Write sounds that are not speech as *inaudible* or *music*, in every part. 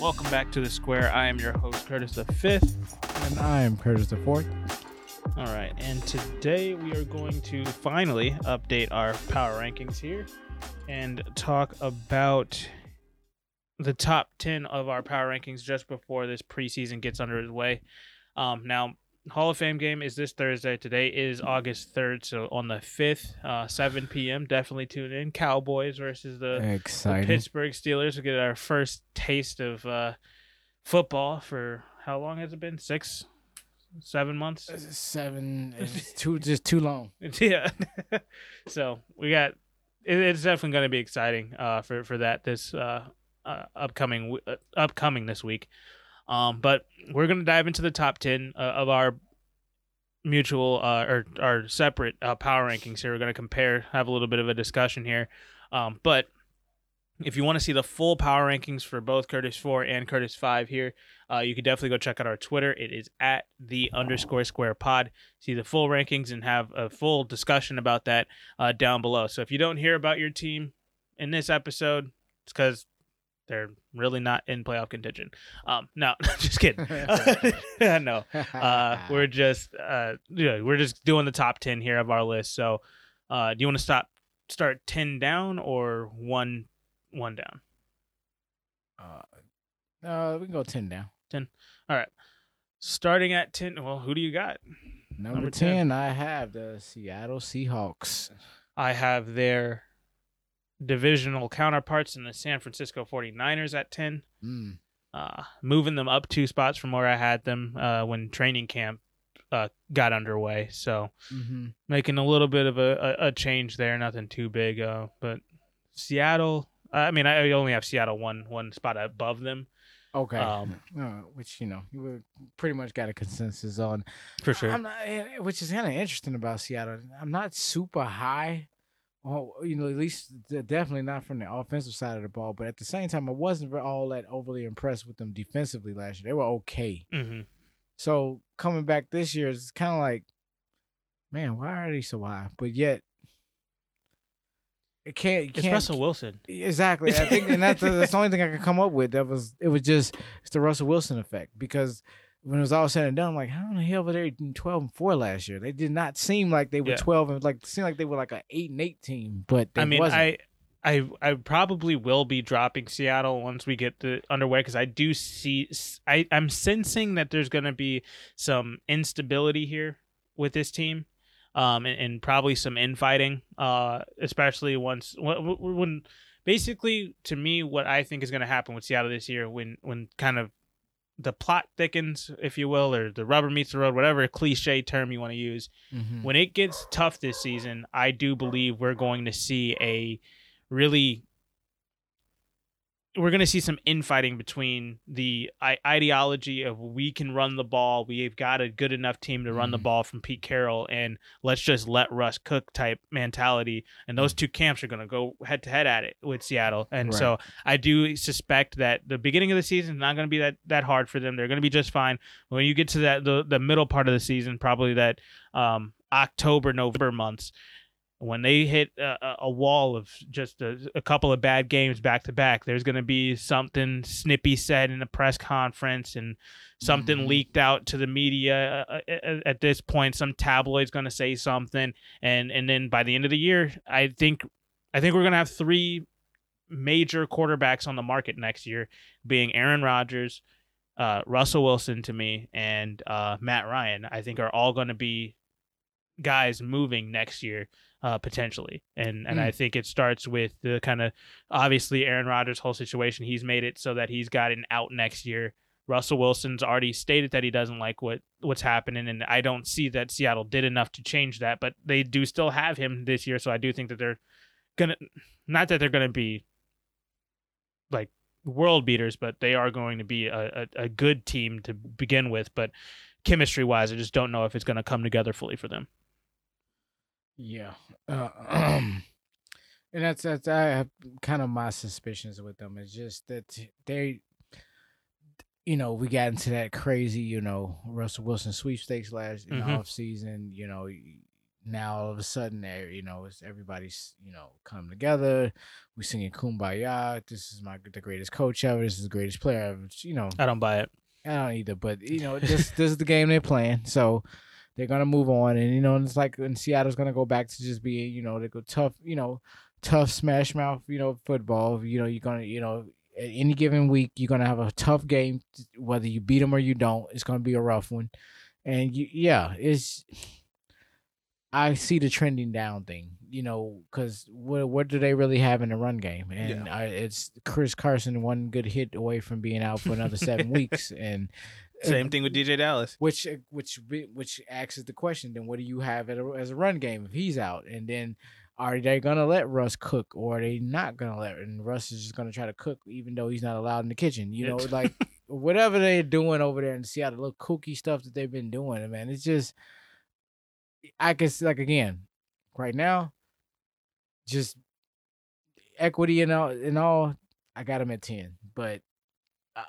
Welcome back to the square. I am your host, Curtis the Fifth. And I am Curtis the Fourth. All right, and today we are going to finally update our power rankings here and talk about the top 10 of our power rankings just before this preseason gets underway. Um, now, Hall of Fame game is this Thursday. Today is August 3rd, so on the 5th, uh, 7 p.m. Definitely tune in. Cowboys versus the, the Pittsburgh Steelers. We get our first taste of uh, football for how long has it been? Six, seven months? Seven *laughs* is too just too long. *laughs* yeah. *laughs* so we got it, it's definitely going to be exciting uh, for for that this uh, uh, upcoming uh, upcoming this week. Um, but we're going to dive into the top ten uh, of our mutual uh, or our separate uh, power rankings here. We're going to compare, have a little bit of a discussion here. Um, but if you want to see the full power rankings for both Curtis four and Curtis five here, uh, you can definitely go check out our Twitter. It is at the underscore square pod. See the full rankings and have a full discussion about that uh, down below. So if you don't hear about your team in this episode, it's because they're really not in playoff contention. Um, no, *laughs* just kidding. *laughs* *laughs* no, uh, we're just uh, yeah, we're just doing the top ten here of our list. So, uh, do you want to stop start ten down or one one down? uh, uh, we can go ten down. Ten. All right. Starting at ten. Well, who do you got? Number, Number 10. 10, I have the Seattle Seahawks. I have their divisional counterparts in the San Francisco 49ers at 10, Mm. uh, moving them up two spots from where I had them uh, when training camp uh, got underway. So Mm-hmm. making a little bit of a, a, a change there, nothing too big. Uh, but Seattle, I mean, I only have Seattle one one spot above them Okay. Um, uh, which you know you pretty much got a consensus on. for sure. I'm not, eh, which is kind of interesting about Seattle. I'm not super high. Oh, you know, at least definitely not from the offensive side of the ball. But at the same time, I wasn't all that overly impressed with them defensively last year. They were okay. hmm So coming back this year, it's kind of like, man, why are they so high? But yet, it can't. It's can't Russell Wilson. Exactly. I think, and that's, that's the only thing I could come up with. That was it. Was just it's the Russell Wilson effect because when it was all said and done, I'm like, how in the hell were they twelve and four last year? They did not seem like they were Yeah. twelve and like seemed like they were like an eight and eight team. But they I mean, wasn't. I, I, I probably will be dropping Seattle once we get the underway because I do see, I, I'm sensing that there's going to be some instability here with this team, um, and, and probably some infighting, uh, especially once when, when basically to me what I think is going to happen with Seattle this year when when kind of the plot thickens, if you will, or the rubber meets the road, whatever cliche term you want to use Mhm. when it gets tough this season, I do believe we're going to see a really we're going to see some infighting between the I- ideology of we can run the ball, we've got a good enough team to run the Mhm. ball from Pete Carroll, and let's just let Russ cook type mentality. And those two camps are going to go head to head at it with Seattle. And so I do suspect that the beginning of the season is not going to be that that hard for them. They're going to be just fine. When you get to that the, the middle part of the season, probably that um, October November months, when they hit a, a- wall of just a, a couple of bad games back to back, there's going to be something snippy said in a press conference and something Mhm. leaked out to the media. Uh, uh, at this point, some tabloid's going to say something, and and then by the end of the year, I think I think we're going to have three major quarterbacks on the market next year, being Aaron Rodgers, uh, Russell Wilson to me, and uh, Matt Ryan. I think are all going to be guys moving next year uh, potentially, and and I think it starts with the kind of obviously Aaron Rodgers' whole situation. He's made it so that he's got an out next year. Russell Wilson's already stated that he doesn't like what what's happening, and I don't see that Seattle did enough to change that. But they do still have him this year, so I do think that they're gonna not that they're gonna be like world beaters, but they are going to be a, a, a good team to begin with. But chemistry wise, I just don't know if it's going to come together fully for them. Yeah. Uh, *clears throat* and that's that's I have kind of my suspicions with them. It's just that they you know, we got into that crazy, you know, Russell Wilson sweepstakes last in Mhm. the off season, you know, now all of a sudden, you know, it's everybody's, you know, come together. We singing "Kumbaya." This is my the greatest coach ever. This is the greatest player ever. You know, I don't buy it. I don't either, but you know, this this is the game they're playing. So they're gonna move on, and you know, and it's like and Seattle's gonna go back to just being, you know, they go tough, you know, tough smash mouth, you know, football. You know, you're gonna, you know, at any given week, you're gonna have a tough game, whether you beat them or you don't. It's gonna be a rough one, and you, yeah, it's. I see the trending down thing, you know, because what what do they really have in the run game? And Yeah. I, it's Chris Carson one good hit away from being out for another seven *laughs* weeks, and Same thing with DeeJay Dallas. which uh, which which asks the question: Then what do you have as a run game if he's out? And then are they gonna let Russ cook, or are they not gonna let? And Russ is just gonna try to cook, even though he's not allowed in the kitchen. You know, like *laughs* whatever they're doing over there in Seattle, the little kooky stuff that they've been doing, man. It's just I guess like again, right now, just equity and all and all. I got him at ten, but.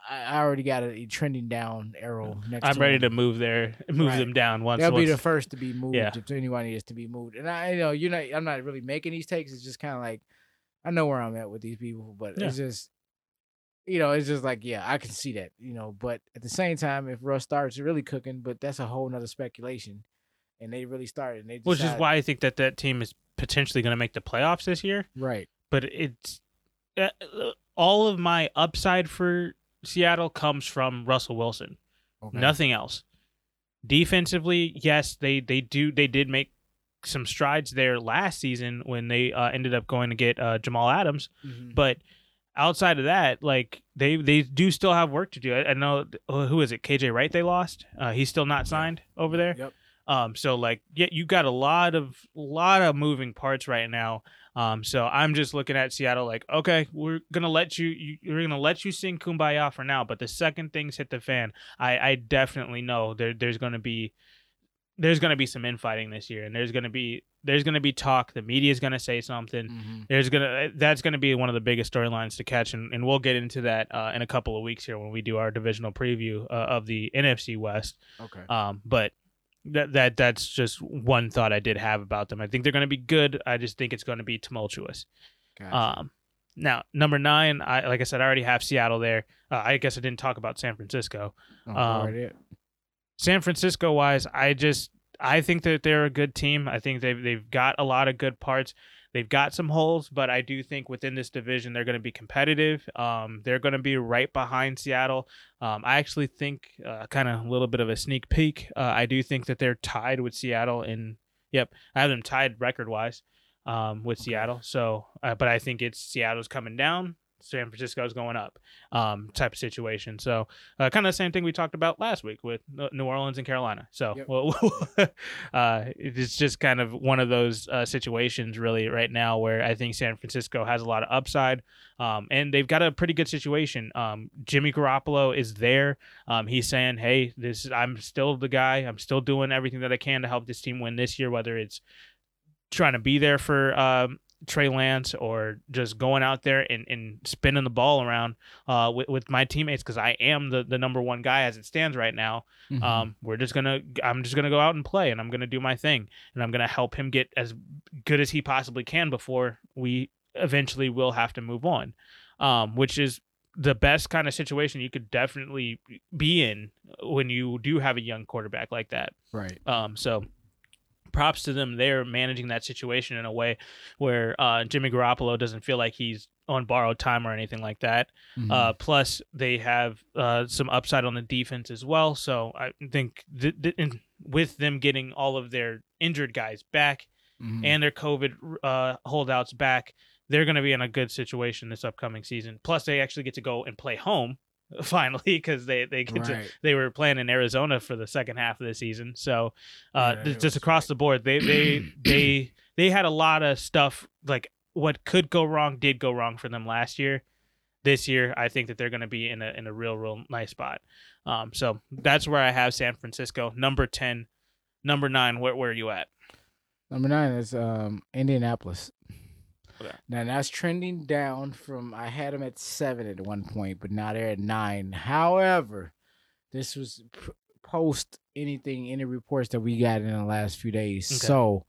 I, I already got a trending down arrow next. I'm ready him. to move there, *laughs* move Right. them down once. They'll be the first to be moved Yeah. if anyone is to be moved. And I you know you're not. I'm not really making these takes. It's just kind of like I know where I'm at with these people, but it's just you know it's just like yeah I can see that you know. But at the same time, if Russ starts really cooking, but that's a whole nother speculation. And they really started. And they which is why I think that that team is potentially going to make the playoffs this year. right. But it's uh, uh, all of my upside for Seattle comes from Russell Wilson. Okay. Nothing else. Defensively, yes, they they do they did make some strides there last season when they uh, ended up going to get uh, Jamal Adams. Mhm. But outside of that, like they they do still have work to do. I, I know uh, who is it? KJ Wright they lost. Uh, he's still not signed over there. Yep. Um, so like, yeah, you got a lot of lot of moving parts right now. Um, so I'm just looking at Seattle like, okay, we're gonna let you, you we're gonna let you sing "Kumbaya" for now, but the second things hit the fan, I, I definitely know there there's gonna be there's gonna be some infighting this year, and there's gonna be there's gonna be talk. The media's gonna say something. Mhm. There's gonna that's gonna be one of the biggest storylines to catch, and, and we'll get into that uh, in a couple of weeks here when we do our divisional preview uh, of the NFC West. Okay. Um, but that that that's just one thought I did have about them. I think they're going to be good. I just think it's going to be tumultuous. Gotcha. Um, now number nine, I like I said, I already have Seattle there. Uh, I guess I didn't talk about San Francisco. Oh, um. San Francisco wise, I just I think that they're a good team. I think they've they've got a lot of good parts. They've got some holes, but I do think within this division they're going to be competitive. Um, they're going to be right behind Seattle. Um, I actually think uh, kind of a little bit of a sneak peek. Uh, I do think that they're tied with Seattle in. Yep, I have them tied record wise um, with Seattle. So, uh, but I think it's Seattle's coming down. San Francisco's going up, um, type of situation. So, uh, kind of the same thing we talked about last week with New Orleans and Carolina. So, Yep. well, *laughs* uh, it's just kind of one of those uh, situations, really, right now where I think San Francisco has a lot of upside, um, and they've got a pretty good situation. Um, Jimmy Garoppolo is there. Um, he's saying, "Hey, this I'm still the guy. I'm still doing everything that I can to help this team win this year, whether it's trying to be there for." Um, Trey Lance or just going out there and, and spinning the ball around uh, with, with my teammates because I am the, the number one guy as it stands right now. Mhm. Um, we're just gonna I'm just gonna go out and play and I'm gonna do my thing and I'm gonna help him get as good as he possibly can before we eventually will have to move on. Um, which is the best kind of situation you could definitely be in when you do have a young quarterback like that. right. Um, so props to them. They're managing that situation in a way where uh, Jimmy Garoppolo doesn't feel like he's on borrowed time or anything like that. Mhm. Uh, plus, they have uh, some upside on the defense as well. So I think th- th- with them getting all of their injured guys back Mhm. and their COVID uh, holdouts back, they're going to be in a good situation this upcoming season. Plus, they actually get to go and play home *laughs* finally because they they get to right. they were playing in Arizona for the second half of the season. So uh, Yeah, just across the board, they they *clears throat* they they had a lot of stuff like what could go wrong did go wrong for them last year. This year, I think that they're going to be in a in a real real nice spot. Um, so that's where I have San Francisco number ten, number nine. Where where are you at? Number nine is um Indianapolis. Okay. Now that's trending down from I had them at seven at one point, but now they're at nine. However, this was pr- post anything, any reports that we got in the last few days. Okay. So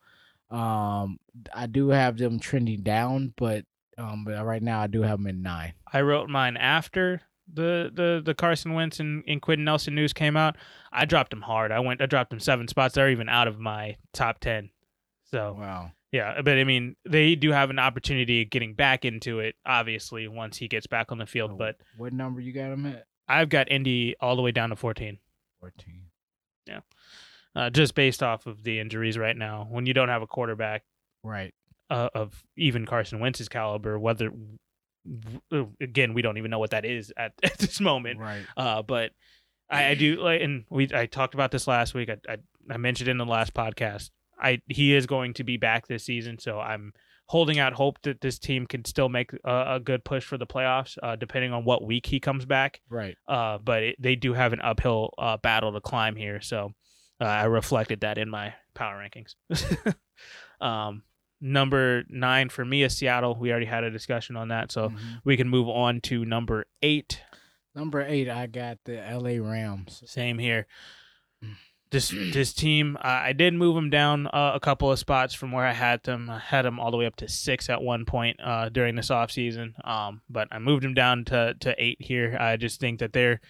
Um, I do have them trending down, but um, but right now I do have them at nine. I wrote mine after the the the Carson Wentz and, and Quenton Nelson news came out. I dropped them hard. I went I dropped them seven spots. They're even out of my top ten. So Wow. Yeah, but I mean they do have an opportunity of getting back into it. Obviously, once he gets back on the field. But What number you got him at? I've got Indy all the way down to fourteen. Fourteen. Uh, just based off of the injuries right now. When you don't have a quarterback Right. uh, of even Carson Wentz's caliber, whether again we don't even know what that is at, *laughs* at this moment. Right. Uh, but I, I do like, and we I talked about this last week. I, I I mentioned in the last podcast. I he is going to be back this season, so I'm holding out hope that this team can still make a, a good push for the playoffs, uh, depending on what week he comes back. Right. Uh, but it, they do have an uphill uh, battle to climb here, so uh, I reflected that in my power rankings. *laughs* um, number nine for me is Seattle. We already had a discussion on that, so Mhm. we can move on to number eight. Number eight, I got the L.A. Rams. Same here. This *clears throat* this team, uh, I did move them down uh, a couple of spots from where I had them. I had them all the way up to six at one point uh, during this offseason. Um, but I moved them down to, to eight here. I just think that they're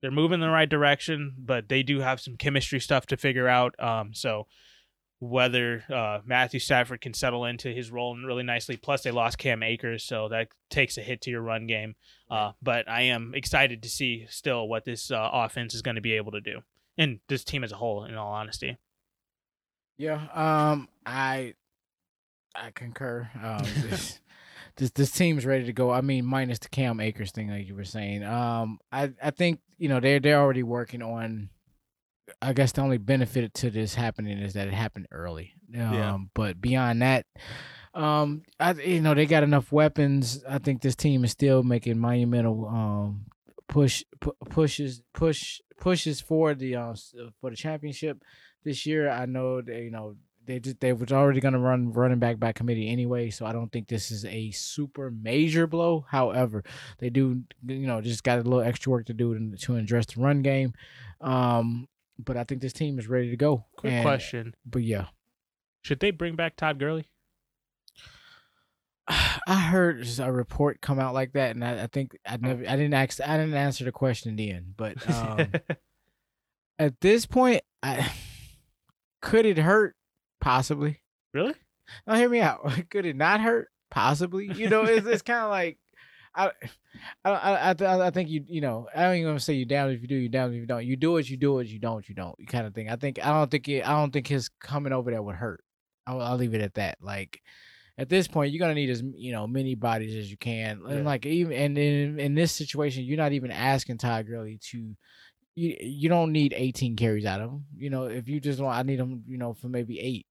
they're moving in the right direction, but they do have some chemistry stuff to figure out. Um, so whether uh, Matthew Stafford can settle into his role really nicely. Plus, they lost Cam Akers, so that takes a hit to your run game. Uh, but I am excited to see still what this uh, offense is going to be able to do, and this team as a whole. In all honesty, Yeah. Um. I. I concur. Um. *laughs* this, this this team's ready to go. I mean, minus the Cam Akers thing, like you were saying. Um. I I think you know they're they're already working on. I guess the only benefit to this happening is that it happened early. Um, Yeah. But beyond that, um, I you know they got enough weapons. I think this team is still making monumental um push pu- pushes push pushes for the uh for the championship this year. I know they you know they just they was already gonna run running back by committee anyway, so I don't think this is a super major blow. However, they do you know just got a little extra work to do to, to address the run game. Um, but I think this team is ready to go. quick And- question: But yeah, Should they bring back Todd Gurley? I heard a report come out like that, and I, I think I never, I didn't ask, I didn't answer the question then. But *laughs* um, at this point, I *sighs* could it hurt? Possibly. really? Now hear me out. *laughs* Could it not hurt? Possibly. You know, it's, it's kind of like I, I, I, I, I think you, you know, I don't even gonna say you down if you do, you down if you don't. You do it, you do it, you don't, you don't, you kind of thing. I think I don't think it, I don't think his coming over there would hurt. I'll, I'll leave it at that. Like at this point, you're gonna need as you know many bodies as you can, Yeah. and like even and in in this situation, you're not even asking Todd Gurley to. You, you don't need 18 carries out of him. You know, if you just want, I need him, you know, for maybe eight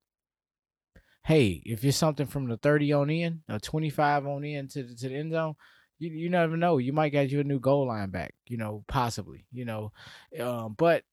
hey, if it's something from the 30 on in, or 25 on in to the, to the end zone, you you never know. You might get you a new goal line back, you know, possibly, you know. Um, but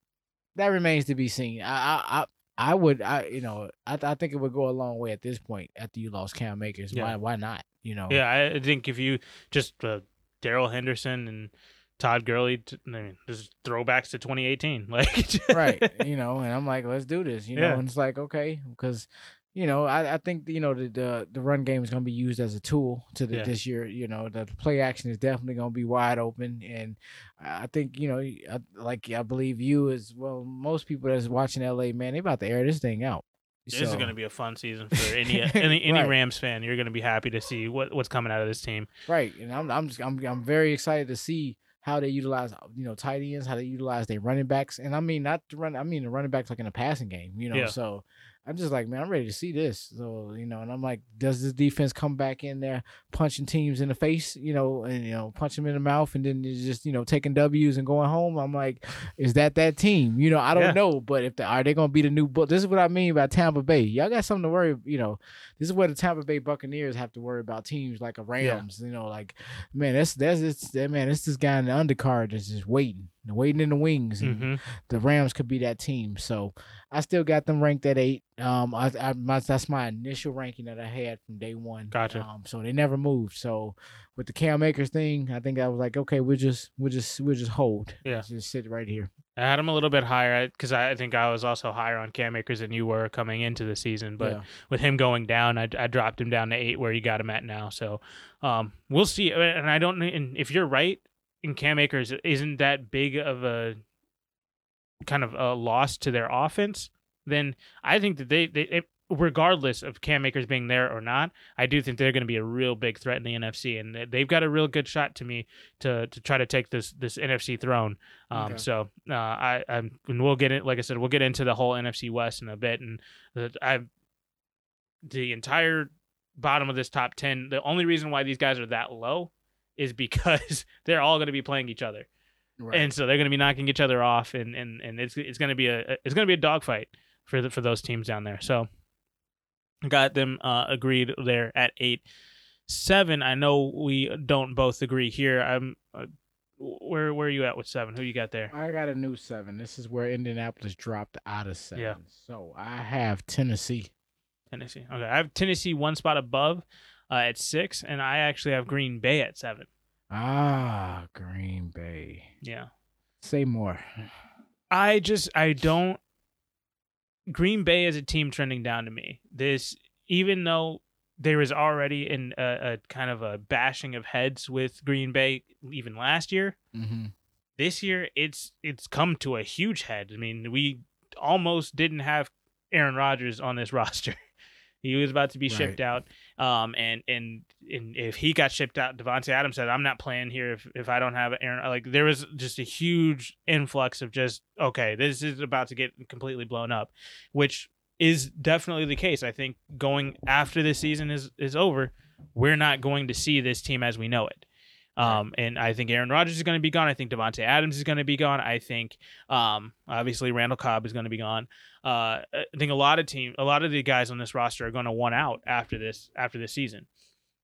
that remains to be seen. I I I, I would I you know, I I think it would go a long way at this point after you lost Cam Akers. Yeah. Why why not? You know. Yeah, I think if you just uh, Darrell Henderson and Todd Gurley, t- I mean, just throwbacks to 2018, *laughs* like right. *laughs* You know, and I'm like, let's do this. You know, and it's like, okay, because you know, I, I think you know the, the the run game is going to be used as a tool to the, Yeah. this year. You know, the play action is definitely going to be wide open, and I think you know, I, like I believe you as well. Most people that's watching LA, man, they about to air this thing out. This is going to be a fun season for *laughs* any any, any Right. Rams fan. You're going to be happy to see what what's coming out of this team. Right, and I'm I'm just, I'm I'm very excited to see how they utilize you know tight ends, how they utilize their running backs, and I mean not the run, I mean the running backs like in a passing game, you know. Yeah. So I'm just like, man, I'm ready to see this. So you know, and I'm like, does this defense come back in there punching teams in the face, you know, and you know punch them in the mouth, and then just you know taking W's and going home? I'm like, is that that team? You know, I don't Yeah. know, but if they are they gonna be the new book? This is what I mean by Tampa Bay. Y'all got something to worry. You know, this is where the Tampa Bay Buccaneers have to worry about teams like a Rams. You know, like man, that's that's it's that man. It's this guy in the undercard that's just waiting, waiting in the wings, and hmm the Rams could be that team. So I still got them ranked at eight. Um, I, I my, that's my initial ranking that I had from day one. Gotcha. Um, so they never moved. So with the Cam Akers thing, I think I was like, okay, we'll just we'll just we'll just hold. Yeah. just sit right here. I had him a little bit higher because I, I think I was also higher on Cam Akers than you were coming into the season. But Yeah. with him going down, I, I dropped him down to eight where you got him at now. So um, we'll see. And I don't. And if you're right, and Cam Akers isn't that big of a kind of a loss to their offense, then I think that they, they it, regardless of Cam Akers being there or not, I do think they're going to be a real big threat in the NFC, and they- they've got a real good shot to me to to try to take this this NFC throne. Um, Okay. So uh, I I'm, and we'll get it. Like I said, we'll get into the whole NFC West in a bit, and the, I the entire bottom of this top ten. The only reason why these guys are that low is because *laughs* they're all going to be playing each other Right. and so they're going to be knocking each other off, and and, and it's it's going to be a it's going to be a dogfight for the, for those teams down there. So got them uh, agreed there at eight, seven. I know we don't both agree here. I'm uh, where where are you at with seven? Who you got there? I got a new seven. This is where Indianapolis dropped out of seven. Yeah. So I have Tennessee. Tennessee. Okay, I have Tennessee one spot above uh, at six, and I actually have Green Bay at seven. Ah, Green Bay. Yeah. Say more. I just I don't Green Bay is a team trending down to me. This even though there was already in a, a kind of a bashing of heads with Green Bay even last year. Mm-hmm. This year it's it's come to a huge head. I mean, we almost didn't have Aaron Rodgers on this *laughs* roster. he was about to be shipped out. Um and and and if he got shipped out, Davante Adams said, I'm not playing here if, if I don't have Aaron like there was just a huge influx of just okay, this is about to get completely blown up, which is definitely the case. I think going after this season is is over, we're not going to see this team as we know it. Um, and I think Aaron Rodgers is going to be gone. I think Davante Adams is going to be gone. I think, um, obviously Randall Cobb is going to be gone. Uh, I think a lot of team, a lot of the guys on this roster are going to want out after this after this season.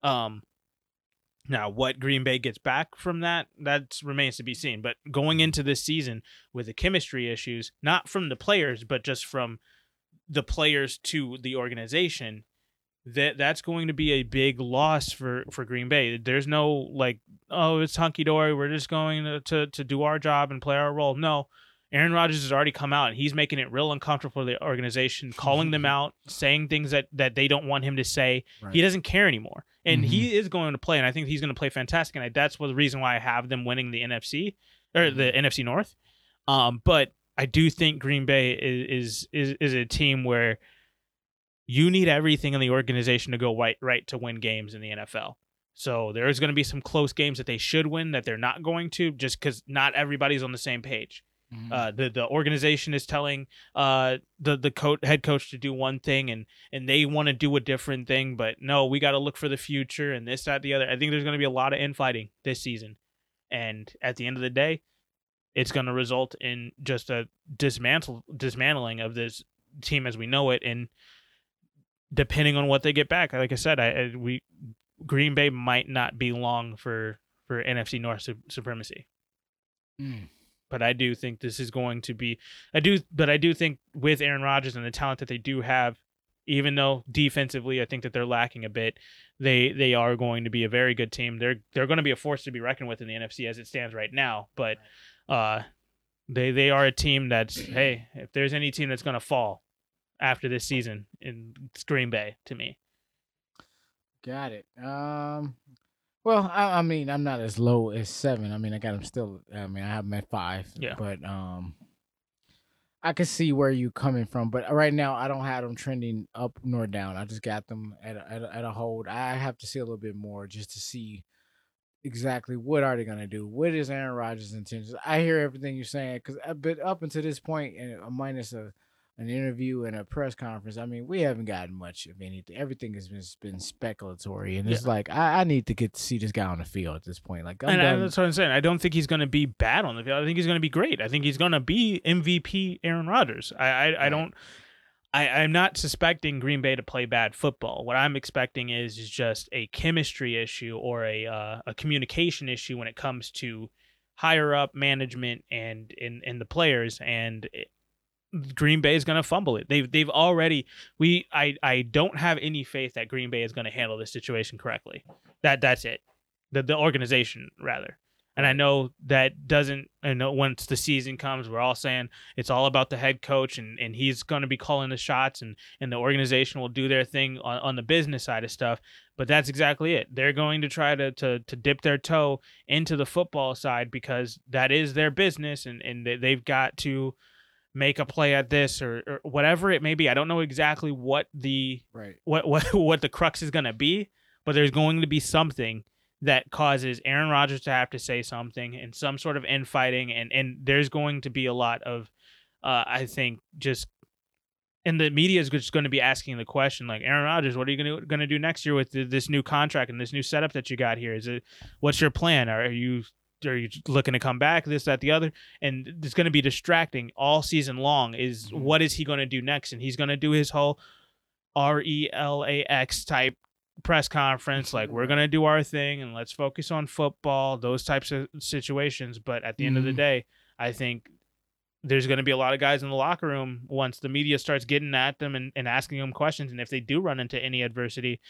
Um, now what Green Bay gets back from that that remains to be seen. But going into this season with the chemistry issues, not from the players, but just from the players to the organization, that that's going to be a big loss for for Green Bay. There's no like, oh, it's hunky dory. We're just going to, to to do our job and play our role. No, Aaron Rodgers has already come out and he's making it real uncomfortable for the organization, calling them *laughs* out, saying things that that they don't want him to say. Right. He doesn't care anymore, and he is going to play. And I think he's going to play fantastic. And I, that's what the reason why I have them winning the NFC or the NFC North. Um, but I do think Green Bay is is is, is a team where you need everything in the organization to go right right to win games in the NFL. So there's going to be some close games that they should win that they're not going to just because not everybody's on the same page. Mhm. Uh, the the organization is telling uh the the co- head coach to do one thing and and they want to do a different thing, but no, we got to look for the future and this that the other. I think there's going to be a lot of infighting this season, and at the end of the day, it's going to result in just a dismantle dismantling of this team as we know it and depending on what they get back. Like i said i, I we green bay might not be long for for nfc north su- supremacy. Mm. but i do think this is going to be i do but i do think with aaron rodgers and the talent that they do have even though defensively i think that they're lacking a bit they they are going to be a very good team. They're they're going to be a force to be reckoned with in the nfc as it stands right now. But uh they they are a team that's hey if there's any team that's going to fall after this season in green bay to me Got it. Um. Well, I, I mean, I'm not as low as seven. I mean, I got him still. I mean, I have him at five. Yeah. But um, I can see where you're coming from. But right now, I don't have them trending up nor down. I just got them at a, at a, at a hold. I have to see a little bit more just to see exactly what are they gonna do. What is Aaron Rodgers' intentions? I hear everything you're saying because, but up until this point, and uh, minus a an interview and a press conference. I mean, we haven't gotten much of anything. Everything has been been speculatory, and it's like I, I need to get to see this guy on the field at this point. Like, I'm and I, that's what i'm saying i don't think he's going to be bad on the field i think he's going to be great i think he's going to be mvp aaron rodgers i i, I don't I, I'm not suspecting Green Bay to play bad football. What I'm expecting is, is just a chemistry issue or a uh, a communication issue when it comes to higher up management and and, and the players. And it, Green Bay is going to fumble it. They've they've already we I I don't have any faith that Green Bay is going to handle this situation correctly. That that's it. The the organization rather. And I know that doesn't. I know once the season comes, we're all saying it's all about the head coach, and, and he's going to be calling the shots, and, and the organization will do their thing on, on the business side of stuff. But that's exactly it. They're going to try to, to to dip their toe into the football side because that is their business, and and they- they've got to make a play at this or, or whatever it may be. I don't know exactly what the Right. what what *laughs* what the crux is going to be, but there's going to be something that causes Aaron Rodgers to have to say something and some sort of infighting, and and there's going to be a lot of, uh, I think, just. And the media is just going to be asking the question, like Aaron Rodgers, what are you going to going to do next year with th- this new contract and this new setup that you got here? Is it what's your plan? Are you are you looking to come back? This, that, the other, and it's going to be distracting all season long. Is Mhm. what is he going to do next? And he's going to do his whole R E L A X type press conference like we're going to do our thing and let's focus on football those types of situations but at the end of the Mhm. day i think there's going to be a lot of guys in the locker room once the media starts getting at them and, and asking them questions and if they do run into any adversity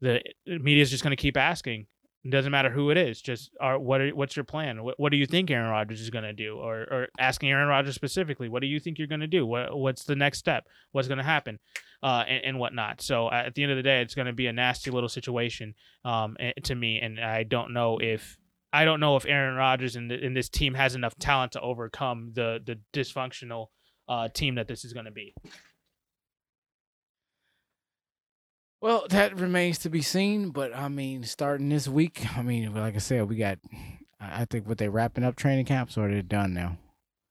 the media is just going to keep asking it doesn't matter who it is just are, what are, what's your plan? What, what do you think aaron rodgers is going to do? Or, or asking aaron rodgers specifically what do you think you're going to do? What, what's the next step? What's going to happen? Uh, and, and whatnot. So uh, at the end of the day, it's going to be a nasty little situation um, eh, to me, and I don't know if I don't know if Aaron Rodgers and, and this team has enough talent to overcome the the dysfunctional uh, team that this is going to be. Well, that remains to be seen. But I mean, starting this week, I mean, like I said, we got. I think what they wrapping up training camps or they're done now.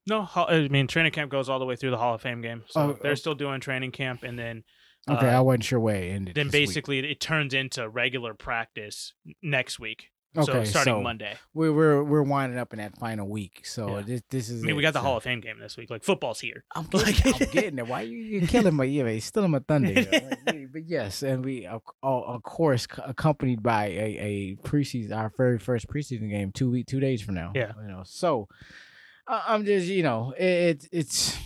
No, I mean training camp goes all the way through the Hall of Fame game, so Oh, they're oh. still doing training camp, and then Okay, uh, I wasn't sure where it ended. then this week. basically it turns into regular practice next week. So Okay, starting so Monday. we're we're we're winding up in that final week. So Yeah. this this is. I mean, we got the So- Hall of Fame game this week. Like football's here. I'm *laughs* getting, Like- I'm getting it. Why you you killing my yeah, still stealing my thunder? Like, *laughs* but yes, and we of, of course accompanied by a, a preseason, our very first preseason game, two week, two days from now. Yeah. you know. So I'm just you know it, it it's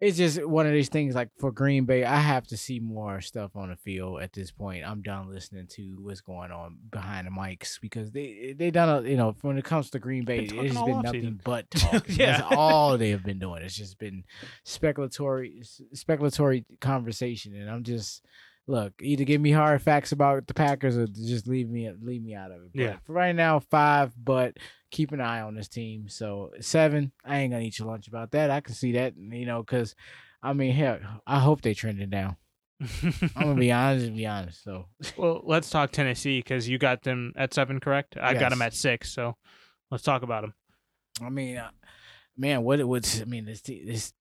it's just one of these things. Like for Green Bay, I have to see more stuff on the field at this point. I'm done listening to what's going on behind the mics because they they done a you know when it comes to Green Bay, it's been nothing but talk. Yeah. *laughs* That's *laughs* all they have been doing. It's just been speculatory speculatory conversation, and I'm just look either give me hard facts about the Packers or just leave me leave me out of it. But Yeah. For right now, five, but keep an eye on this team. So seven, I ain't gonna eat your lunch about that. I can see that, you know, because I mean, hell, I hope they trending down. *laughs* I'm gonna be honest and be honest. So Well, let's talk Tennessee because you got them at seven, correct? I got them at six, so let's talk about them. I mean, uh, man, what it was. I mean, this this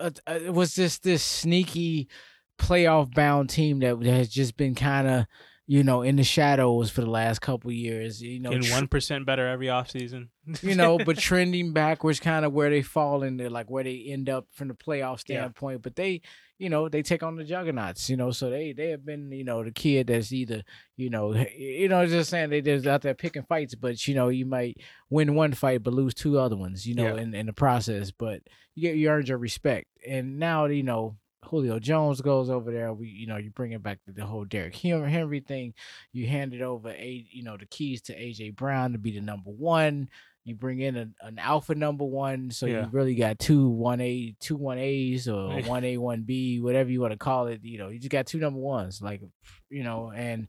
uh, uh, was just this sneaky playoff bound team that has just been kind of you know in the shadows for the last couple years. You know, In one percent better every offseason. you know, but trending backwards, kind of where they fall into, like where they end up from the playoff Yeah. standpoint. But they, you know, they take on the juggernauts, you know, so they they have been, you know, the kid that's either, you know, you know, just saying they just out there picking fights, but you know, you might win one fight but lose two other ones, you know, Yeah. in in the process. But you get you earned your respect, and now you know. Julio Jones goes over there. We, you know, you bring it back to the whole Derrick Henry thing. You hand it over, a, you know, the keys to AJ Brown to be the number one you bring in an, an alpha number one, so Yeah. you really got two one A, two one A's, or one A, one B, whatever you want to call it. You know, you just got two number ones, like you know, and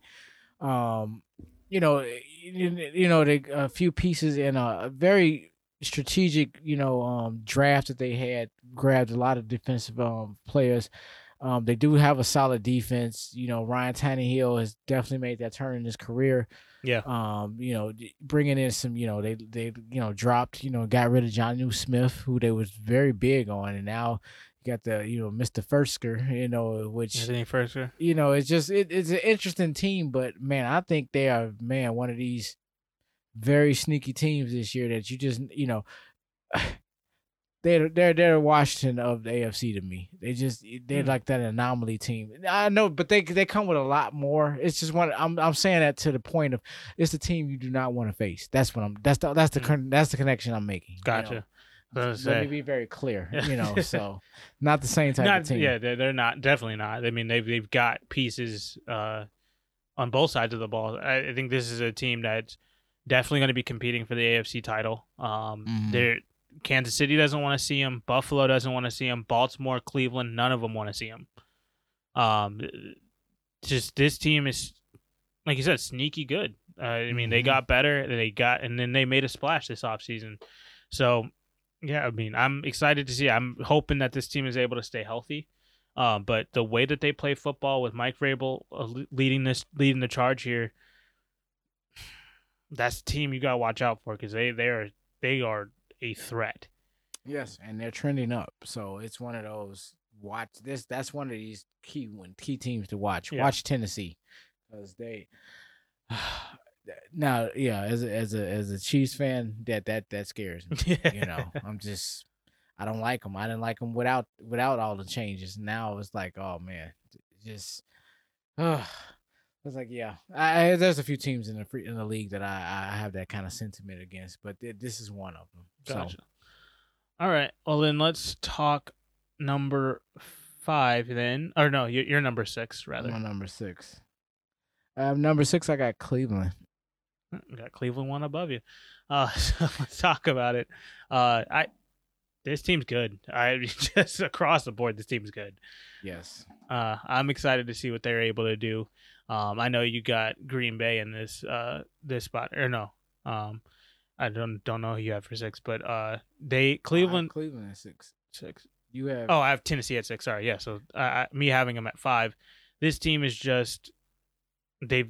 um, you know, you, you know, a few pieces in a very strategic, you know, um, draft that they had grabbed a lot of defensive um players. Um, they do have a solid defense. You know, Ryan Tannehill has definitely made that turn in his career Yeah. um, you know, bringing in some, you know, they they you know dropped, you know, got rid of Jonnu Smith, who they was very big on, and now you got the you know Mr. Firsker, you know, which first? you know it's just it, it's an interesting team, but man, I think they are man one of these very sneaky teams this year that you just you know. *sighs* They're they're they're Washington of the AFC to me. They just they're Hmm. like that anomaly team. I know, but they they come with a lot more. It's just one. I'm I'm saying that to the point of it's a team you do not want to face. That's what I'm. That's the that's the Mm. that's the connection I'm making. you know? Gotcha. Let me be very clear. *laughs* You know, so not the same type Not, of team. yeah, they're, they're not. Definitely not. I mean, they've they've got pieces uh, on both sides of the ball. I, I think this is a team that definitely going to be competing for the AFC title. Um, Mhm. they're Kansas City doesn't want to see him. Buffalo doesn't want to see him. Baltimore, Cleveland, none of them want to see him. Um, just this team is, like you said, sneaky good. Uh, I mean, they Mhm. got better. They got, and then they made a splash this offseason. So, yeah, I mean, I'm excited to see. I'm hoping that this team is able to stay healthy. Um, but the way that they play football with Mike Vrabel uh, leading this, leading the charge here, that's the team you gotta watch out for because they they are they are a threat. Yes, and they're trending up. So it's one of those watch this. That's one of these key one key teams to watch. Yeah. Watch Tennessee because they. *sighs* Now, yeah, as a, as a as a Chiefs fan, that that that scares me. You know, *laughs* I'm just I don't like them. I didn't like them without without all the changes. Now it's like, oh man, just. Uh, it's like, yeah, I, I, there's a few teams in the free, in the league that I, I have that kind of sentiment against, but th- this is one of them. So Gotcha. All right. Well, then let's talk number five. Then, or no, you're, you're number six rather. I'm number six. Um, number six, I got Cleveland. We got Cleveland one above you. Uh, *laughs* so let's talk about it. Uh, I this team's good. I *laughs* just across the board, this team's good. Yes. Uh, I'm excited to see what they're able to do. Um, I know you got Green Bay in this uh this spot or no. Um, I don't don't know who you have for six, but uh, they Cleveland Cleveland at six. six. You have. Oh, I have Tennessee at six. Sorry, yeah. So uh, I- me having them at five. This team is just they.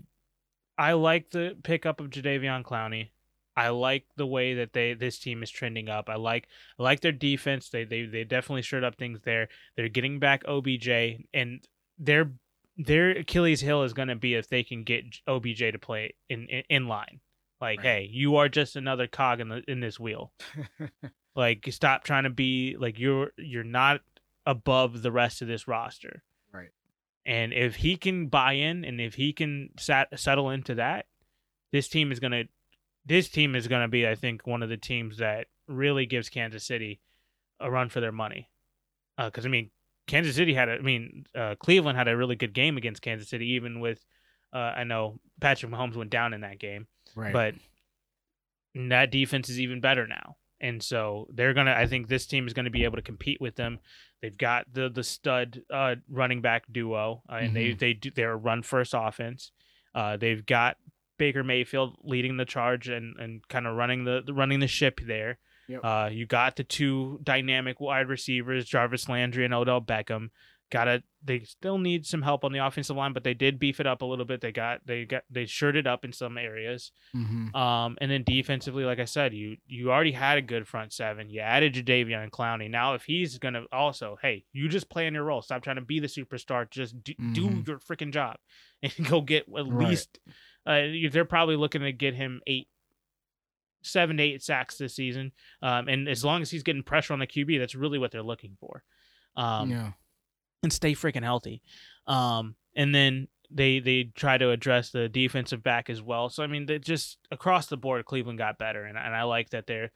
I like the pickup of Jadeveon Clowney. I like the way that they this team is trending up. I like I like their defense. They they they definitely stirred up things there. They're getting back OBJ and their their Achilles heel is going to be if they can get OBJ to play in in, in line. Like, Right. hey, you are just another cog in the in this wheel. *laughs* Like stop trying to be like you're you're not above the rest of this roster. Right. And if he can buy in and if he can sat, settle into that, this team is going to this team is going to be I think one of the teams that really gives Kansas City a run for their money. Uh, cuz I mean Kansas City had a I mean uh, Cleveland had a really good game against Kansas City even with uh, I know Patrick Mahomes went down in that game right. but that defense is even better now. And so they're gonna. I think this team is gonna be able to compete with them. They've got the the stud uh, running back duo, uh, and they Mhm. they do they're a run first offense. Uh, they've got Baker Mayfield leading the charge and, and kind of running the, the running the ship there. Yep. Uh, you got the two dynamic wide receivers, Jarvis Landry and Odell Beckham. Got to They still need some help on the offensive line, but they did beef it up a little bit. They got they got they shirted up in some areas. Mhm. Um, and then defensively, like I said, you you already had a good front seven. You added Jadeveon and Clowney. Now, if he's gonna also, hey, you just play in your role. Stop trying to be the superstar. Just do, do Mhm. your freaking job *laughs* and go get at Right. least. Uh, they're probably looking to get him eight, seven to eight sacks this season. Um, and as long as he's getting pressure on the QB, that's really what they're looking for. Um, yeah. and stay freaking healthy. Um, and then they they try to address the defensive back as well. So I mean, they just across the board, Cleveland got better, and and I like that they're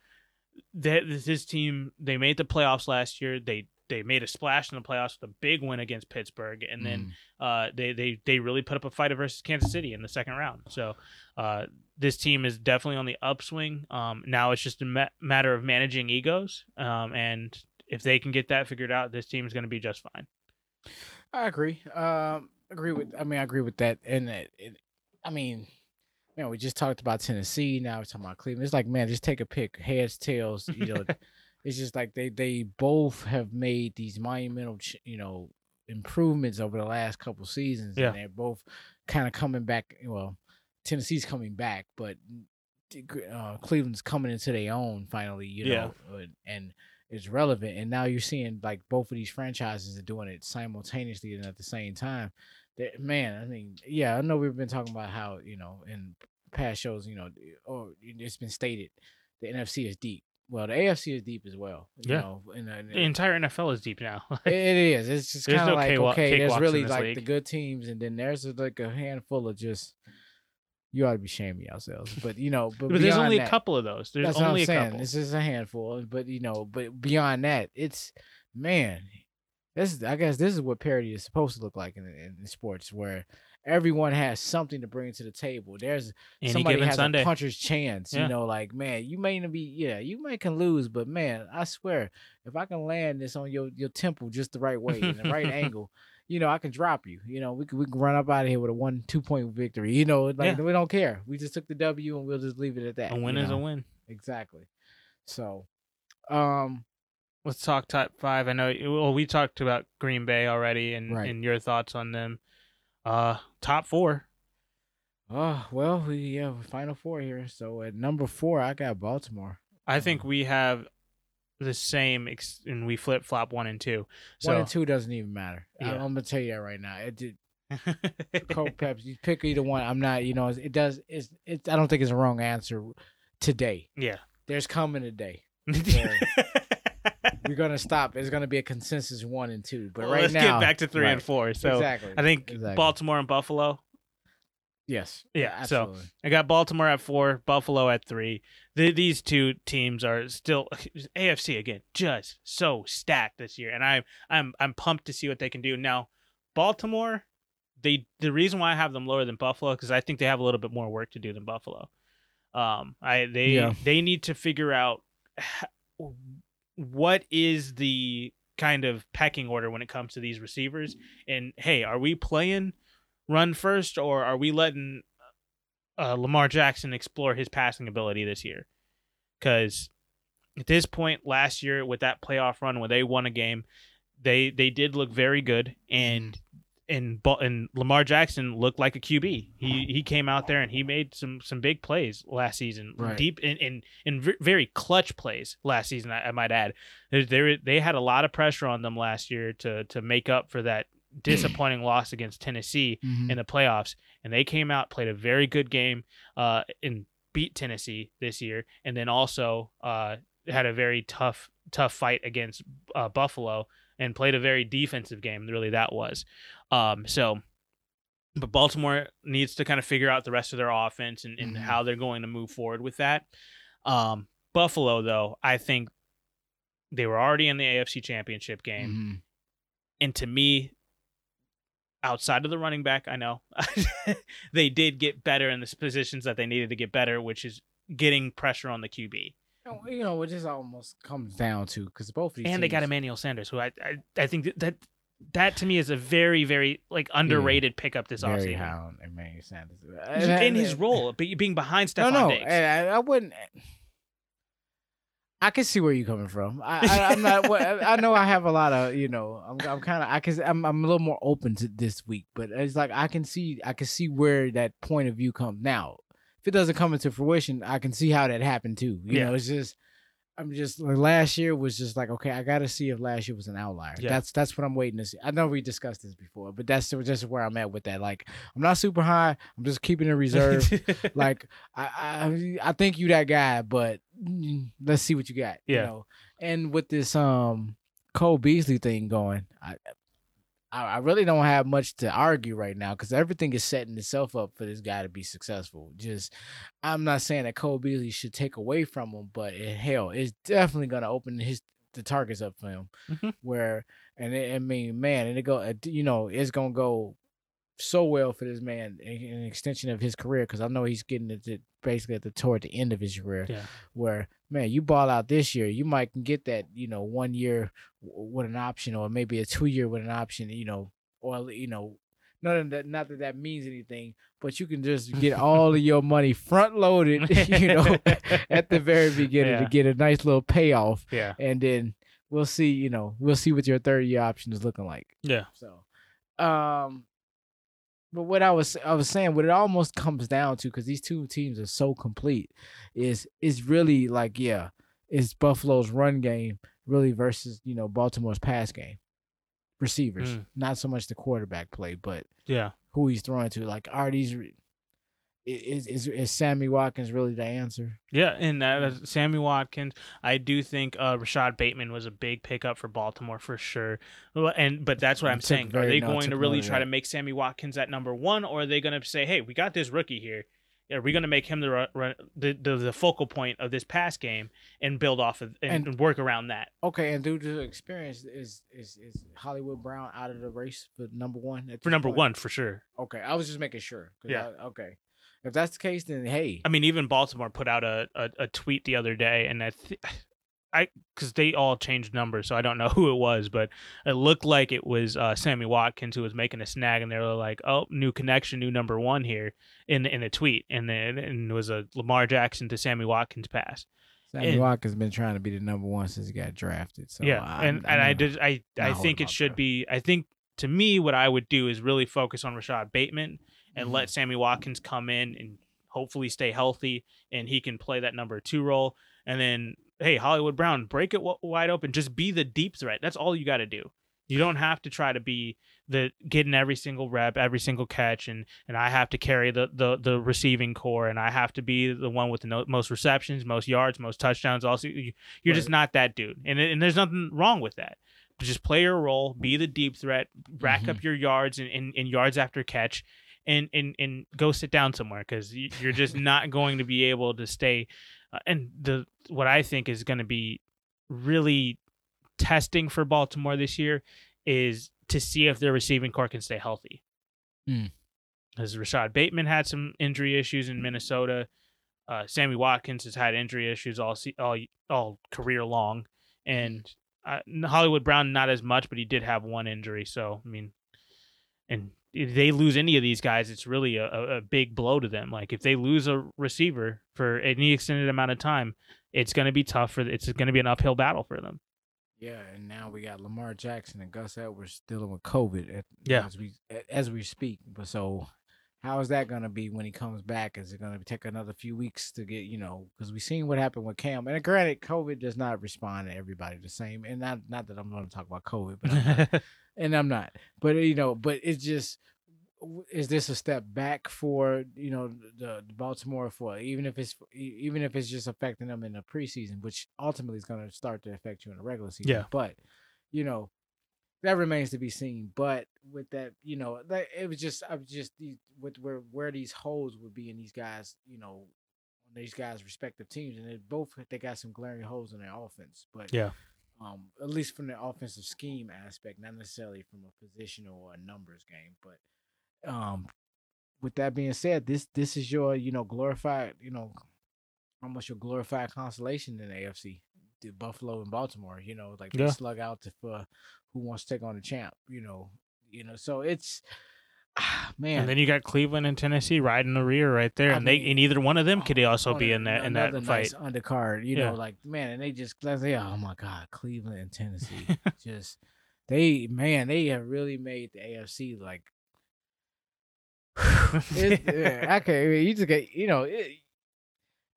that this team they made the playoffs last year. They they made a splash in the playoffs with a big win against Pittsburgh, and then Mm. uh, they they they really put up a fight versus Kansas City in the second round. So uh, this team is definitely on the upswing. Um, now it's just a ma- matter of managing egos, um, and if they can get that figured out, this team is going to be just fine. I agree. Um, agree with. I mean, I agree with that. And it, it, I mean, man, we just talked about Tennessee. Now we're talking about Cleveland. It's like, man, just take a pick. Heads, tails. You know, *laughs* it's just like they they both have made these monumental, you know, improvements over the last couple seasons. Yeah. And they're both kind of coming back. Well, Tennessee's coming back, but uh, Cleveland's coming into their own finally. You know, uh, and it's relevant. And now you're seeing like both of these franchises are doing it simultaneously and at the same time. That man, I mean, yeah, I know we've been talking about how you know in past shows, you know, or it's been stated the NFC is deep. Well, the AFC is deep as well. You Yeah. know, and, and- The entire NFL is deep now. *laughs* it is. It's just kind of no like cakewalk- okay, there's really like league. the good teams, and then there's like a handful of just. You ought to be shaming yourselves, but you know, but, *laughs* but there's only that- a couple of those. There's that's only what I'm a saying. couple. This is a handful, but you know, but beyond that, it's man. This is, I guess this is what parody is supposed to look like in, in sports, where everyone has something to bring to the table. There's Any somebody has Sunday. a puncher's chance. Yeah. You know, like man, you may not be, yeah, you may can lose, but man, I swear, if I can land this on your your temple just the right way in the right *laughs* angle, you know, I can drop you. You know, we can we can run up out of here with a one two point victory. You know, like Yeah. we don't care. We just took the W and we'll just leave it at that. A win is a win. Exactly. So, um, Let's talk top five. I know. Well, we talked about Green Bay already, and Right. and your thoughts on them. Uh, top four. oh well, we yeah, final four here. So at number four, I got Baltimore. I think we have the same, ex- and we flip flop one and two. So One and two doesn't even matter. I- Yeah. I'm gonna tell you that right now. It did. *laughs* Coke, Pepsi. You pick either one. I'm not. You know, it does. It's. It's. I don't think it's a wrong answer today. yeah. There's coming a day. *laughs* We're gonna stop. It's gonna be a consensus one and two. But Well, right let's now, get back to three and four. So exactly. I think Exactly. Baltimore and Buffalo. Yes. Yeah, so- I got Baltimore at four, Buffalo at three. The, these two teams are still *laughs* AFC again, just so stacked this year, and I'm I'm I'm pumped to see what they can do. Now, Baltimore, they the reason why I have them lower than Buffalo because I think they have a little bit more work to do than Buffalo. Um, I they Yeah. they need to figure out what is the kind of pecking order when it comes to these receivers, and hey, are we playing run first or are we letting uh, Lamar Jackson explore his passing ability this year. Because at this point last year, with that playoff run where they won a game, they they did look very good, and and and Lamar Jackson looked like a QB. He he came out there and he made some some big plays last season, Right. deep in in, in very clutch plays last season. I, I might add, they they they had a lot of pressure on them last year to to make up for that *clears throat* disappointing loss against Tennessee Mhm. in the playoffs, and they came out played a very good game uh, and beat Tennessee this year, and then also uh, had a very tough tough fight against uh, Buffalo and played a very defensive game. Really, that was. Um, so, but Baltimore needs to kind of figure out the rest of their offense and, and Mhm. how they're going to move forward with that. Um, Buffalo, though, I think they were already in the AFC Championship game Mhm. and to me outside of the running back i know *laughs* they did get better in the positions that they needed to get better which is getting pressure on the qb You know, it just almost comes down to because both of these and they got emmanuel sanders who i i, I think that, that to me is a very very like underrated pickup this very offseason on Emmanuel Sanders. in his role be- being behind No, Stephon no, Diggs. I, I wouldn't. I can see where you're coming from. I, I'm not. *laughs* I know I have a lot of, you know. I'm, I'm kind of. I can. I'm, I'm a little more open to this week, but it's like I can see. I can see where that point of view comes now. If it doesn't come into fruition, I can see how that happened too. You Yeah. know, it's just. I'm just like last year was just like okay, I got to see if last year was an outlier. Yeah. That's that's what I'm waiting to see. I know we discussed this before, but that's just where I'm at with that. Like I'm not super high. I'm just keeping it reserved *laughs* like I, I I think you that guy, but let's see what you got. Yeah. You know? And with this um Cole Beasley thing going, I I, I really don't have much to argue right now because everything is setting itself up for this guy to be successful. Just I'm not saying that Cole Beasley should take away from him, but it, hell, it's definitely gonna open his the targets up for him. Mhm. Where and it, I mean, man, and it go, uh, you know, it's gonna go so well for this man in an extension of his career because I know he's getting it to basically at the toward the end of his career. Yeah. Where man, you ball out this year, you might can get that you know one year with an option or maybe a two year with an option, you know, or you know, not that not that that means anything, but you can just get all of *laughs* your money front loaded, *laughs* you know, *laughs* at the very beginning to get a nice little payoff, yeah. and then we'll see, you know, we'll see what your third year option is looking like. yeah. So, um, but what I was I was saying, what it almost comes down to, because these two teams are so complete, is is really like yeah, is Buffalo's run game really versus you know Baltimore's pass game, receivers, Mm. not so much the quarterback play, but yeah who he's throwing to. Like, are these is is is Sammy Watkins really the answer? Yeah, and uh, Sammy Watkins. I do think uh, Rashod Bateman was a big pickup for Baltimore for sure. And but that's what I I'm saying. Are they going to really try to make Sammy Watkins at number one, or are they going to say, "Hey, we got this rookie here. are we going to make him the, run, the the the focal point of this pass game and build off of and, And- and work around that? Okay, and due to experience, is is is Hollywood Brown out of the race for number one? For number point? one, for sure. Okay, I was just making sure. Yeah. I- okay. If that's the case, then hey. I mean, even Baltimore put out a, a, a tweet the other day, and I, th- *sighs* I, because they all changed numbers, so I don't know *laughs* who it was, but it looked like it was uh, Sammy Watkins who was making a snag, and they were like, "Oh, new connection, new number one here," in in a tweet, and then and it was a Lamar Jackson to Sammy Watkins pass. Sammy and- Watkins been trying to be the number one since he got drafted. So yeah, I, and and I did, I I think it should be. I think to me, what I would do is really focus on Rashod Bateman and Mhm. let Sammy Watkins come in and hopefully stay healthy and he can play that number two role. And then, hey, Hollywood Brown, break it wide open. Just be the deep threat. That's all you got to do. You don't have to try to be the getting every single rep, every single catch, and and I have to carry the the the receiving corps, and I have to be the one with the no, most receptions, most yards, most touchdowns. Also, you- you're just not that dude, and and there's nothing wrong with that. But just play your role, be the deep threat, rack up your yards and, and, and yards after catch, and and and go sit down somewhere because you're just *laughs* not going to be able to stay. Uh, and the what I think is going to be really testing for Baltimore this year is to see if their receiving corps can stay healthy. Hmm. As Rashod Bateman had some injury issues in Minnesota, uh, Sammy Watkins has had injury issues all se- all all career long, and uh, Hollywood Brown not as much, but he did have one injury. So I mean, and if they lose any of these guys, it's really a, a big blow to them. Like if they lose a receiver for any extended amount of time, it's going to be tough for. It's going to be an uphill battle for them. Yeah, and now we got Lamar Jackson and Gus Edwards dealing with COVID at, Yeah. as we as we speak. But so, how is that going to be when he comes back? Is it going to take another few weeks to get you know? Because we've seen what happened with Cam. And granted, COVID does not respond to everybody the same. And not not that I'm going to talk about COVID, but I'm not, *laughs* and I'm not. But you know, but it's just. Is this a step back for you know the, the Baltimore for even if it's even if it's just affecting them in the preseason, which ultimately is going to start to affect you in the regular season. Yeah. But you know that remains to be seen. But with that, you know, that it was just I was just these with where where these holes would be in these guys, you know, on these guys' respective teams, and they both they got some glaring holes in their offense. But Yeah. um, at least from the offensive scheme aspect, not necessarily from a positional or a numbers game. But um, with that being said, this this is your you know glorified you know almost your glorified consolation in the AFC. The Buffalo and Baltimore, you know, like they Yeah. slug out to for who wants to take on the champ, you know, you know. So it's *sighs* ah, man. And then you got Cleveland and Tennessee riding the rear right there, I and they and either one of them could oh, also be in that in that another fight. undercard, you Yeah. know, like man, and they just say, oh my god, Cleveland and Tennessee, *laughs* just they man, they have really made the AFC like. *sighs* Yeah, *laughs* okay, I mean, you just get you know, it,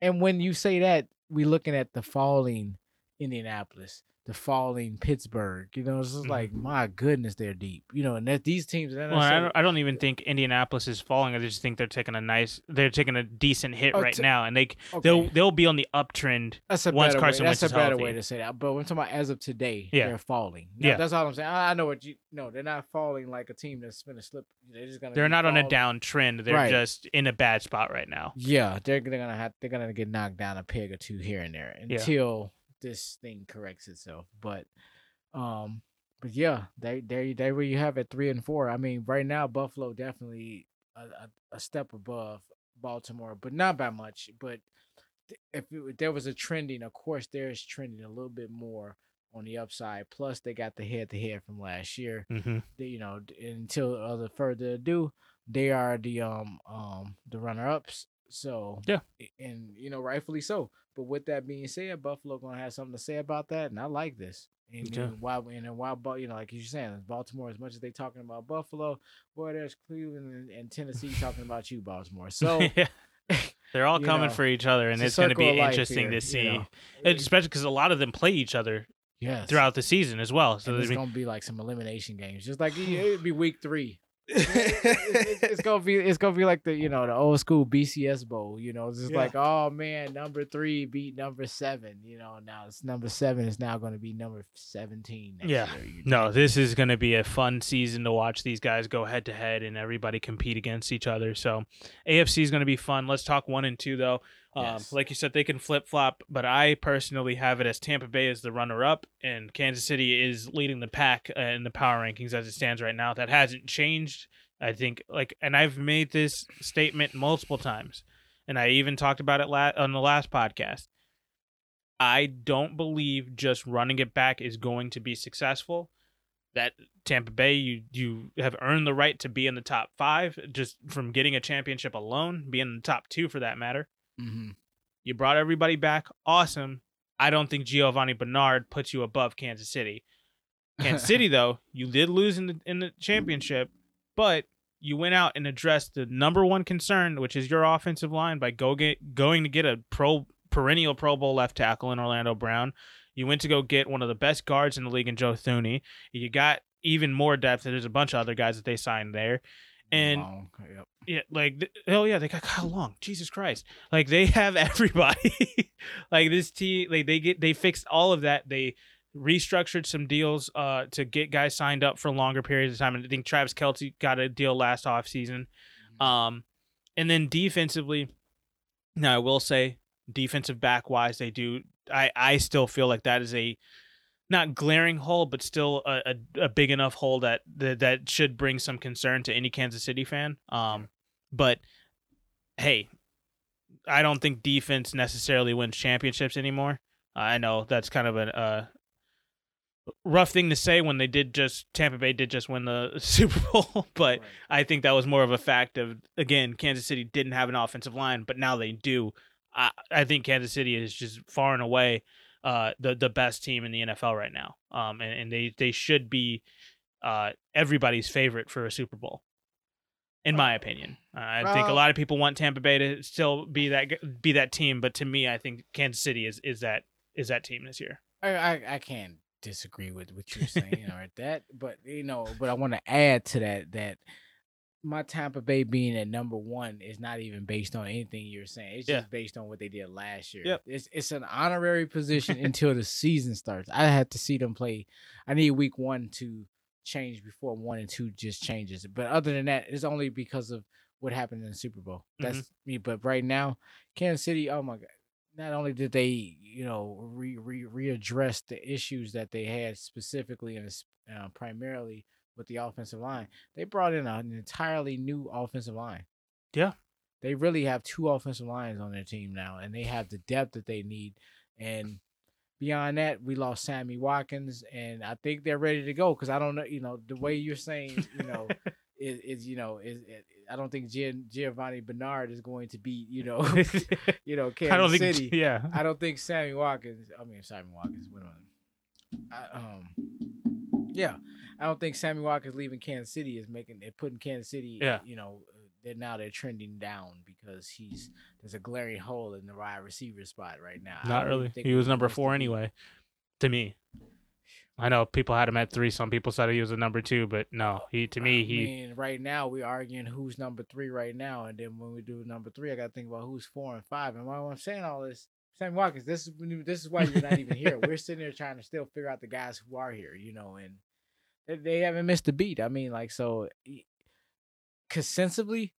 and when you say that, we're looking at the falling Indianapolis, the falling Pittsburgh. You know, it's just Mhm. like my goodness, they're deep. You know, and that these teams. not Well, I don't, I don't even think Indianapolis is falling. I just think they're taking a nice, they're taking a decent hit Oh, right t- now, and they okay. they'll they'll be on the uptrend. That's a once better Carson way. Wentz That's a better healthy. way to say that. But when I'm talking about as of today, Yeah. they're falling. No, Yeah. that's all I'm saying. I, I know what you. No, they're not falling like a team that's gonna slip. They're just gonna. They're not on a falling. downtrend. They're Right. just in a bad spot right now. Yeah, they're, they're gonna have. They're gonna get knocked down a peg or two here and there Yeah. This thing corrects itself. But, um, but yeah, they they they where you have it three and four. I mean, right now Buffalo definitely a, a, a step above Baltimore, but not by much. But if, it, if there was a trending, of course, there is trending a little bit more on the upside. Plus, they got the head to head from last year. Mm-hmm. They, you know, until other further ado, they are the um um the runner ups. So Yeah. and you know, rightfully so. But with that being said, Buffalo gonna have something to say about that, and I like this. And, Yeah. and why and why, you know, like you're saying, Baltimore. As much as they talking about Buffalo, boy, there's Cleveland and, and Tennessee talking about you, Baltimore. *laughs* So yeah. *laughs* They're all coming know, for each other, and it's it's going to be interesting here, to you see, know. Especially because a lot of them play each other yes, throughout the season as well. So and I it's mean, gonna be like some elimination games, just like *sighs* it'd be week three. It's, it's gonna be it's gonna be like the you know the old school BCS bowl. You know, it's just Yeah. like oh man, number three beat number seven. You know, now it's number seven is now gonna be number seventeen. Next Yeah. year, you No, know? this is going to be a fun season to watch these guys go head to head and everybody compete against each other. So, AFC is going to be fun. Let's talk one and two, though. Um, Yes. Like you said, they can flip flop, but I personally have it as Tampa Bay as the runner up, and Kansas City is leading the pack uh, in the power rankings as it stands right now. That hasn't changed. I think, like, and I've made this statement multiple times, and I even talked about it la- on the last podcast. I don't believe just running it back is going to be successful. That Tampa Bay, you you have earned the right to be in the top five just from getting a championship alone, being in the top two for that matter. Mhm. You brought everybody back, awesome. I don't think Giovani Bernard puts you above Kansas City. Kansas *laughs* City, though, you did lose in the in the championship, but you went out and addressed the number one concern, which is your offensive line, by go get going to get a pro perennial Pro Bowl left tackle in Orlando Brown. You went to go get one of the best guards in the league in Joe Thuney. You got even more depth. There's a bunch of other guys that they signed there. And Long, yep. yeah, like th- oh yeah, they got Kyle Long. Jesus Christ, like they *laughs* have everybody. *laughs* like this team, like they get they fixed all of that. They restructured some deals uh to get guys signed up for longer periods of time. And I think Travis Kelce got a deal last offseason. Um, and then defensively, now I will say defensive back wise, they do. I I still feel like that is a not glaring hole, but still a, a, a big enough hole that, that that should bring some concern to any Kansas City fan. Um, but hey, I don't think defense necessarily wins championships anymore. I know that's kind of a uh, rough thing to say when they did just Tampa Bay did just win the *laughs* Super Bowl, *laughs* but Right. I think that was more of a fact of again Kansas City didn't have an offensive line, but now they do. I, I think Kansas City is just far and away uh, the the best team in the NFL right now, um, and, and they they should be uh, everybody's favorite for a Super Bowl, in my opinion. Uh, I think a lot of people want Tampa Bay to still be that be that team, but to me, I think Kansas City is is that is that team this year. I, I I can't disagree with what you're saying or that, but you know, but I want to add to that that my Tampa Bay being at number one is not even based on anything you're saying. It's Yeah. just based on what they did last year. Yep. It's it's an honorary position *laughs* until the season starts. I have to see them play. I need week one to change before one and two just changes. But other than that, it's only because of what happened in the Super Bowl. That's me. But right now, Kansas City, oh my god. Not only did they, you know, re, re readdress the issues that they had specifically and uh, primarily with the offensive line, they brought in an entirely new offensive line. Yeah. They really have two offensive lines on their team now, and they have the depth that they need. And beyond that, we lost Sammy Watkins, and I think they're ready to go because I don't know, you know, the way you're saying, you know, *laughs* is, is you know, is, is I don't think Gian, Giovani Bernard is going to beat, you know, *laughs* you know, Kansas I don't think, City. yeah, I don't think Sammy Watkins. I mean, Sammy Watkins went on. I, um, yeah, I don't think Sammy Watkins leaving Kansas City is making it putting Kansas City. Yeah. you know, uh, they're now they're trending down because he's there's a glaring hole in the wide receiver spot right now. Not really. He was number four anyway, to me. I know people had him at three. Some people said he was a number two, but no, he to me I he mean, right now we're arguing who's number three right now, and then when we do number three, I got to think about who's four and five. And why I'm saying all this, Sammy Watkins, this is this is why you're not even here. *laughs* We're sitting there trying to still figure out the guys who are here, you know, and they, haven't missed a beat. I mean, like so, consistently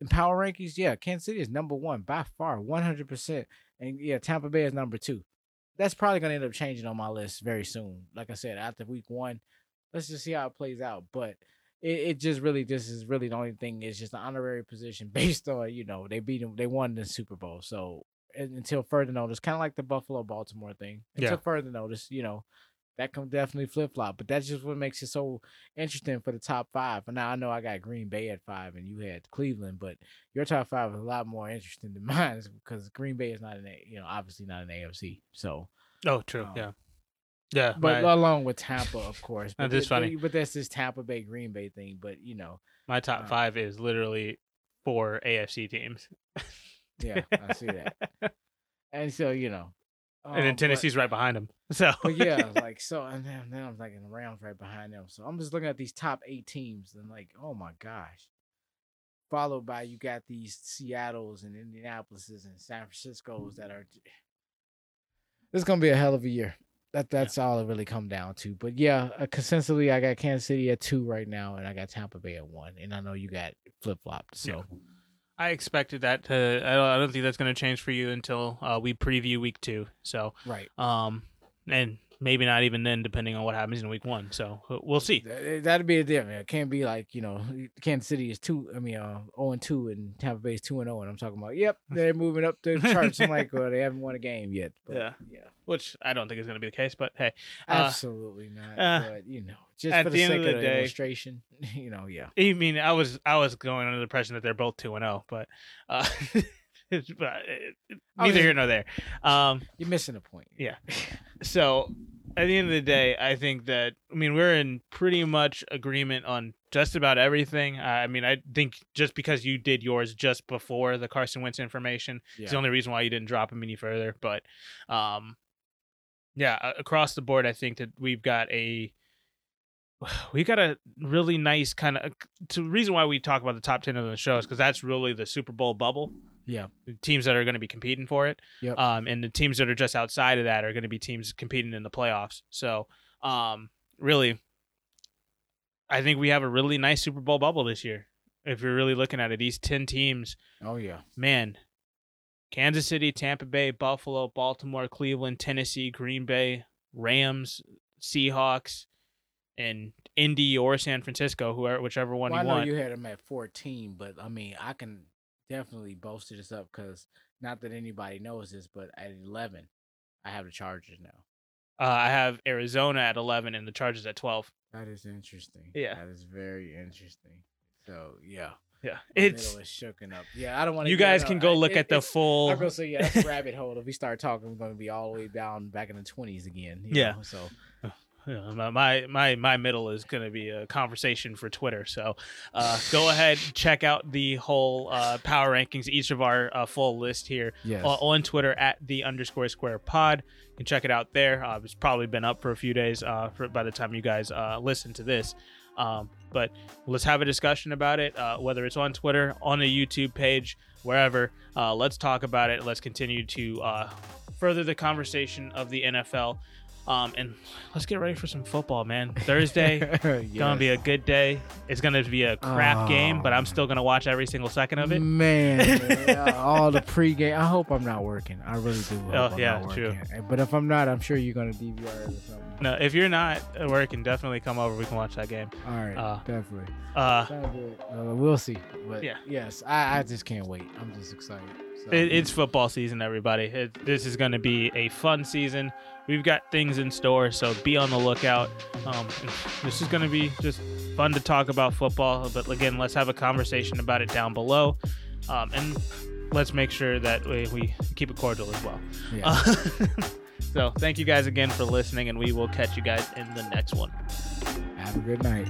in power rankings, yeah, Kansas City is number one by far, 100, percent and yeah, Tampa Bay is number two. That's probably gonna end up changing on my list very soon. Like I said, after week one, let's just see how it plays out. But it, it just really this is really the only thing is just an honorary position *laughs* based on you know they beat them they won the Super Bowl so until further notice kind of like the Buffalo Baltimore thing until Yeah. further notice you know that can definitely flip flop but that's just what makes it so interesting for the top five and now I know I got Green Bay at five and you had Cleveland but your top five is a lot more interesting than *laughs* mine because Green Bay is not in a you know obviously not an AFC so oh true um, yeah yeah but my, along with Tampa of course *laughs* but That is funny. but that's this Tampa Bay Green Bay thing but you know my top uh, five is literally four AFC teams. yeah I see that. *laughs* And so, you know, and then Um, Tennessee's right behind them. So But, yeah, *laughs* like so, and then, then I'm like, in the Rams right behind them. So I'm just looking at these top eight teams, and like, oh my gosh. Followed by you got these Seattle's and Indianapolis's and San Francisco's that are. This is gonna be a hell of a year. That that's all it really come down to. But yeah, uh, consensually, I got Kansas City at two right now, and I got Tampa Bay at one, and I know you got flip flopped. So I expected that to. I don't, I don't think that's going to change for you until uh, we preview week two. So, right, um, and maybe not even then, depending on what happens in week one. So uh, we'll see. That'd be a different. It can't be like you know, Kansas City is two. I mean, uh, zero and two, and Tampa Bay is two and zero. And I'm talking about, yep, *laughs* they're moving up the charts. I'm like, well, they *laughs* haven't won a game yet. But, Yeah. yeah, Which I don't think is going to be the case, but hey, uh, absolutely not. uh, but you know, just at for the, the end sake of the the day- illustration, *laughs* you know, yeah. I mean, I was I was going under the impression that they're both two and zero, but uh, uh, neither here nor there. Um, You're missing a point. Yeah. so at the end of the day, I think that I mean we're in pretty much agreement on just about everything. I mean, I think just because you did yours just before the Carson Wentz information yeah. is the only reason why you didn't drop him any further. But um, yeah, across the board, I think that we've got a *sighs* we got a really nice kind of. The reason why we talk about the top ten of the show is because that's really the Super Bowl bubble yeah, teams that are going to be competing for it. Yep. Um, and the teams that are just outside of that are going to be teams competing in the playoffs. So, um, really, I think we have a really nice Super Bowl bubble this year. If you're really looking at it, these 10 teams, oh yeah, man, Kansas City, Tampa Bay, Buffalo, Baltimore, Cleveland, Tennessee, Green Bay, Rams, Seahawks, and Indy or San Francisco, whoever, whichever one well, I you know want. you had them at 14, but I mean, I can definitely bolster this up because not that anybody knows this, but at 11, I have the Chargers now. Uh, I have Arizona at 11 and the Chargers at 12. That is interesting. Yeah. that is very interesting. So yeah, Yeah, my it's is shooken up. Yeah, I don't want to. you guys can go look at the full. I'm gonna say yeah, rabbit hole. If we start talking, we're gonna be all the way down back in the 20s again. you Yeah. know, So Yeah, my, my my middle is going to be a conversation for Twitter. So uh, go ahead, *laughs* check out the whole uh, power rankings, each of our uh, full list here yes, on Twitter at the underscore square pod. You can check it out there. Uh, it's probably been up for a few days uh, for, by the time you guys uh, listen to this. Um, but let's have a discussion about it, uh, whether it's on Twitter, on the YouTube page, wherever. Uh, let's talk about it. Let's continue to uh, further the conversation of the NFL. Um, and let's get ready for some football, man. Thursday, *laughs* gonna be a good day. It's gonna be a crap game, but I'm still gonna watch every single second of it. Man, *laughs* uh, all the pregame. I hope I'm not working. I really do. Oh, I'm yeah, true. But if I'm not, I'm sure you're gonna DVR it or something. No, if you're not working, definitely come over. We can watch that game. All right, Uh, definitely. Uh, Uh, we'll see. But Yeah. yes, I, I just can't wait. I'm just excited. So, it, it's football season, everybody. It, this is going to be a fun season. We've got things in store, so be on the lookout. Um, this is going to be just fun to talk about football. But again, let's have a conversation about it down below, um, and let's make sure that we, we keep it cordial as well. yeah. Uh, *laughs* so thank you guys again for listening, and we will catch you guys in the next one. have a good night.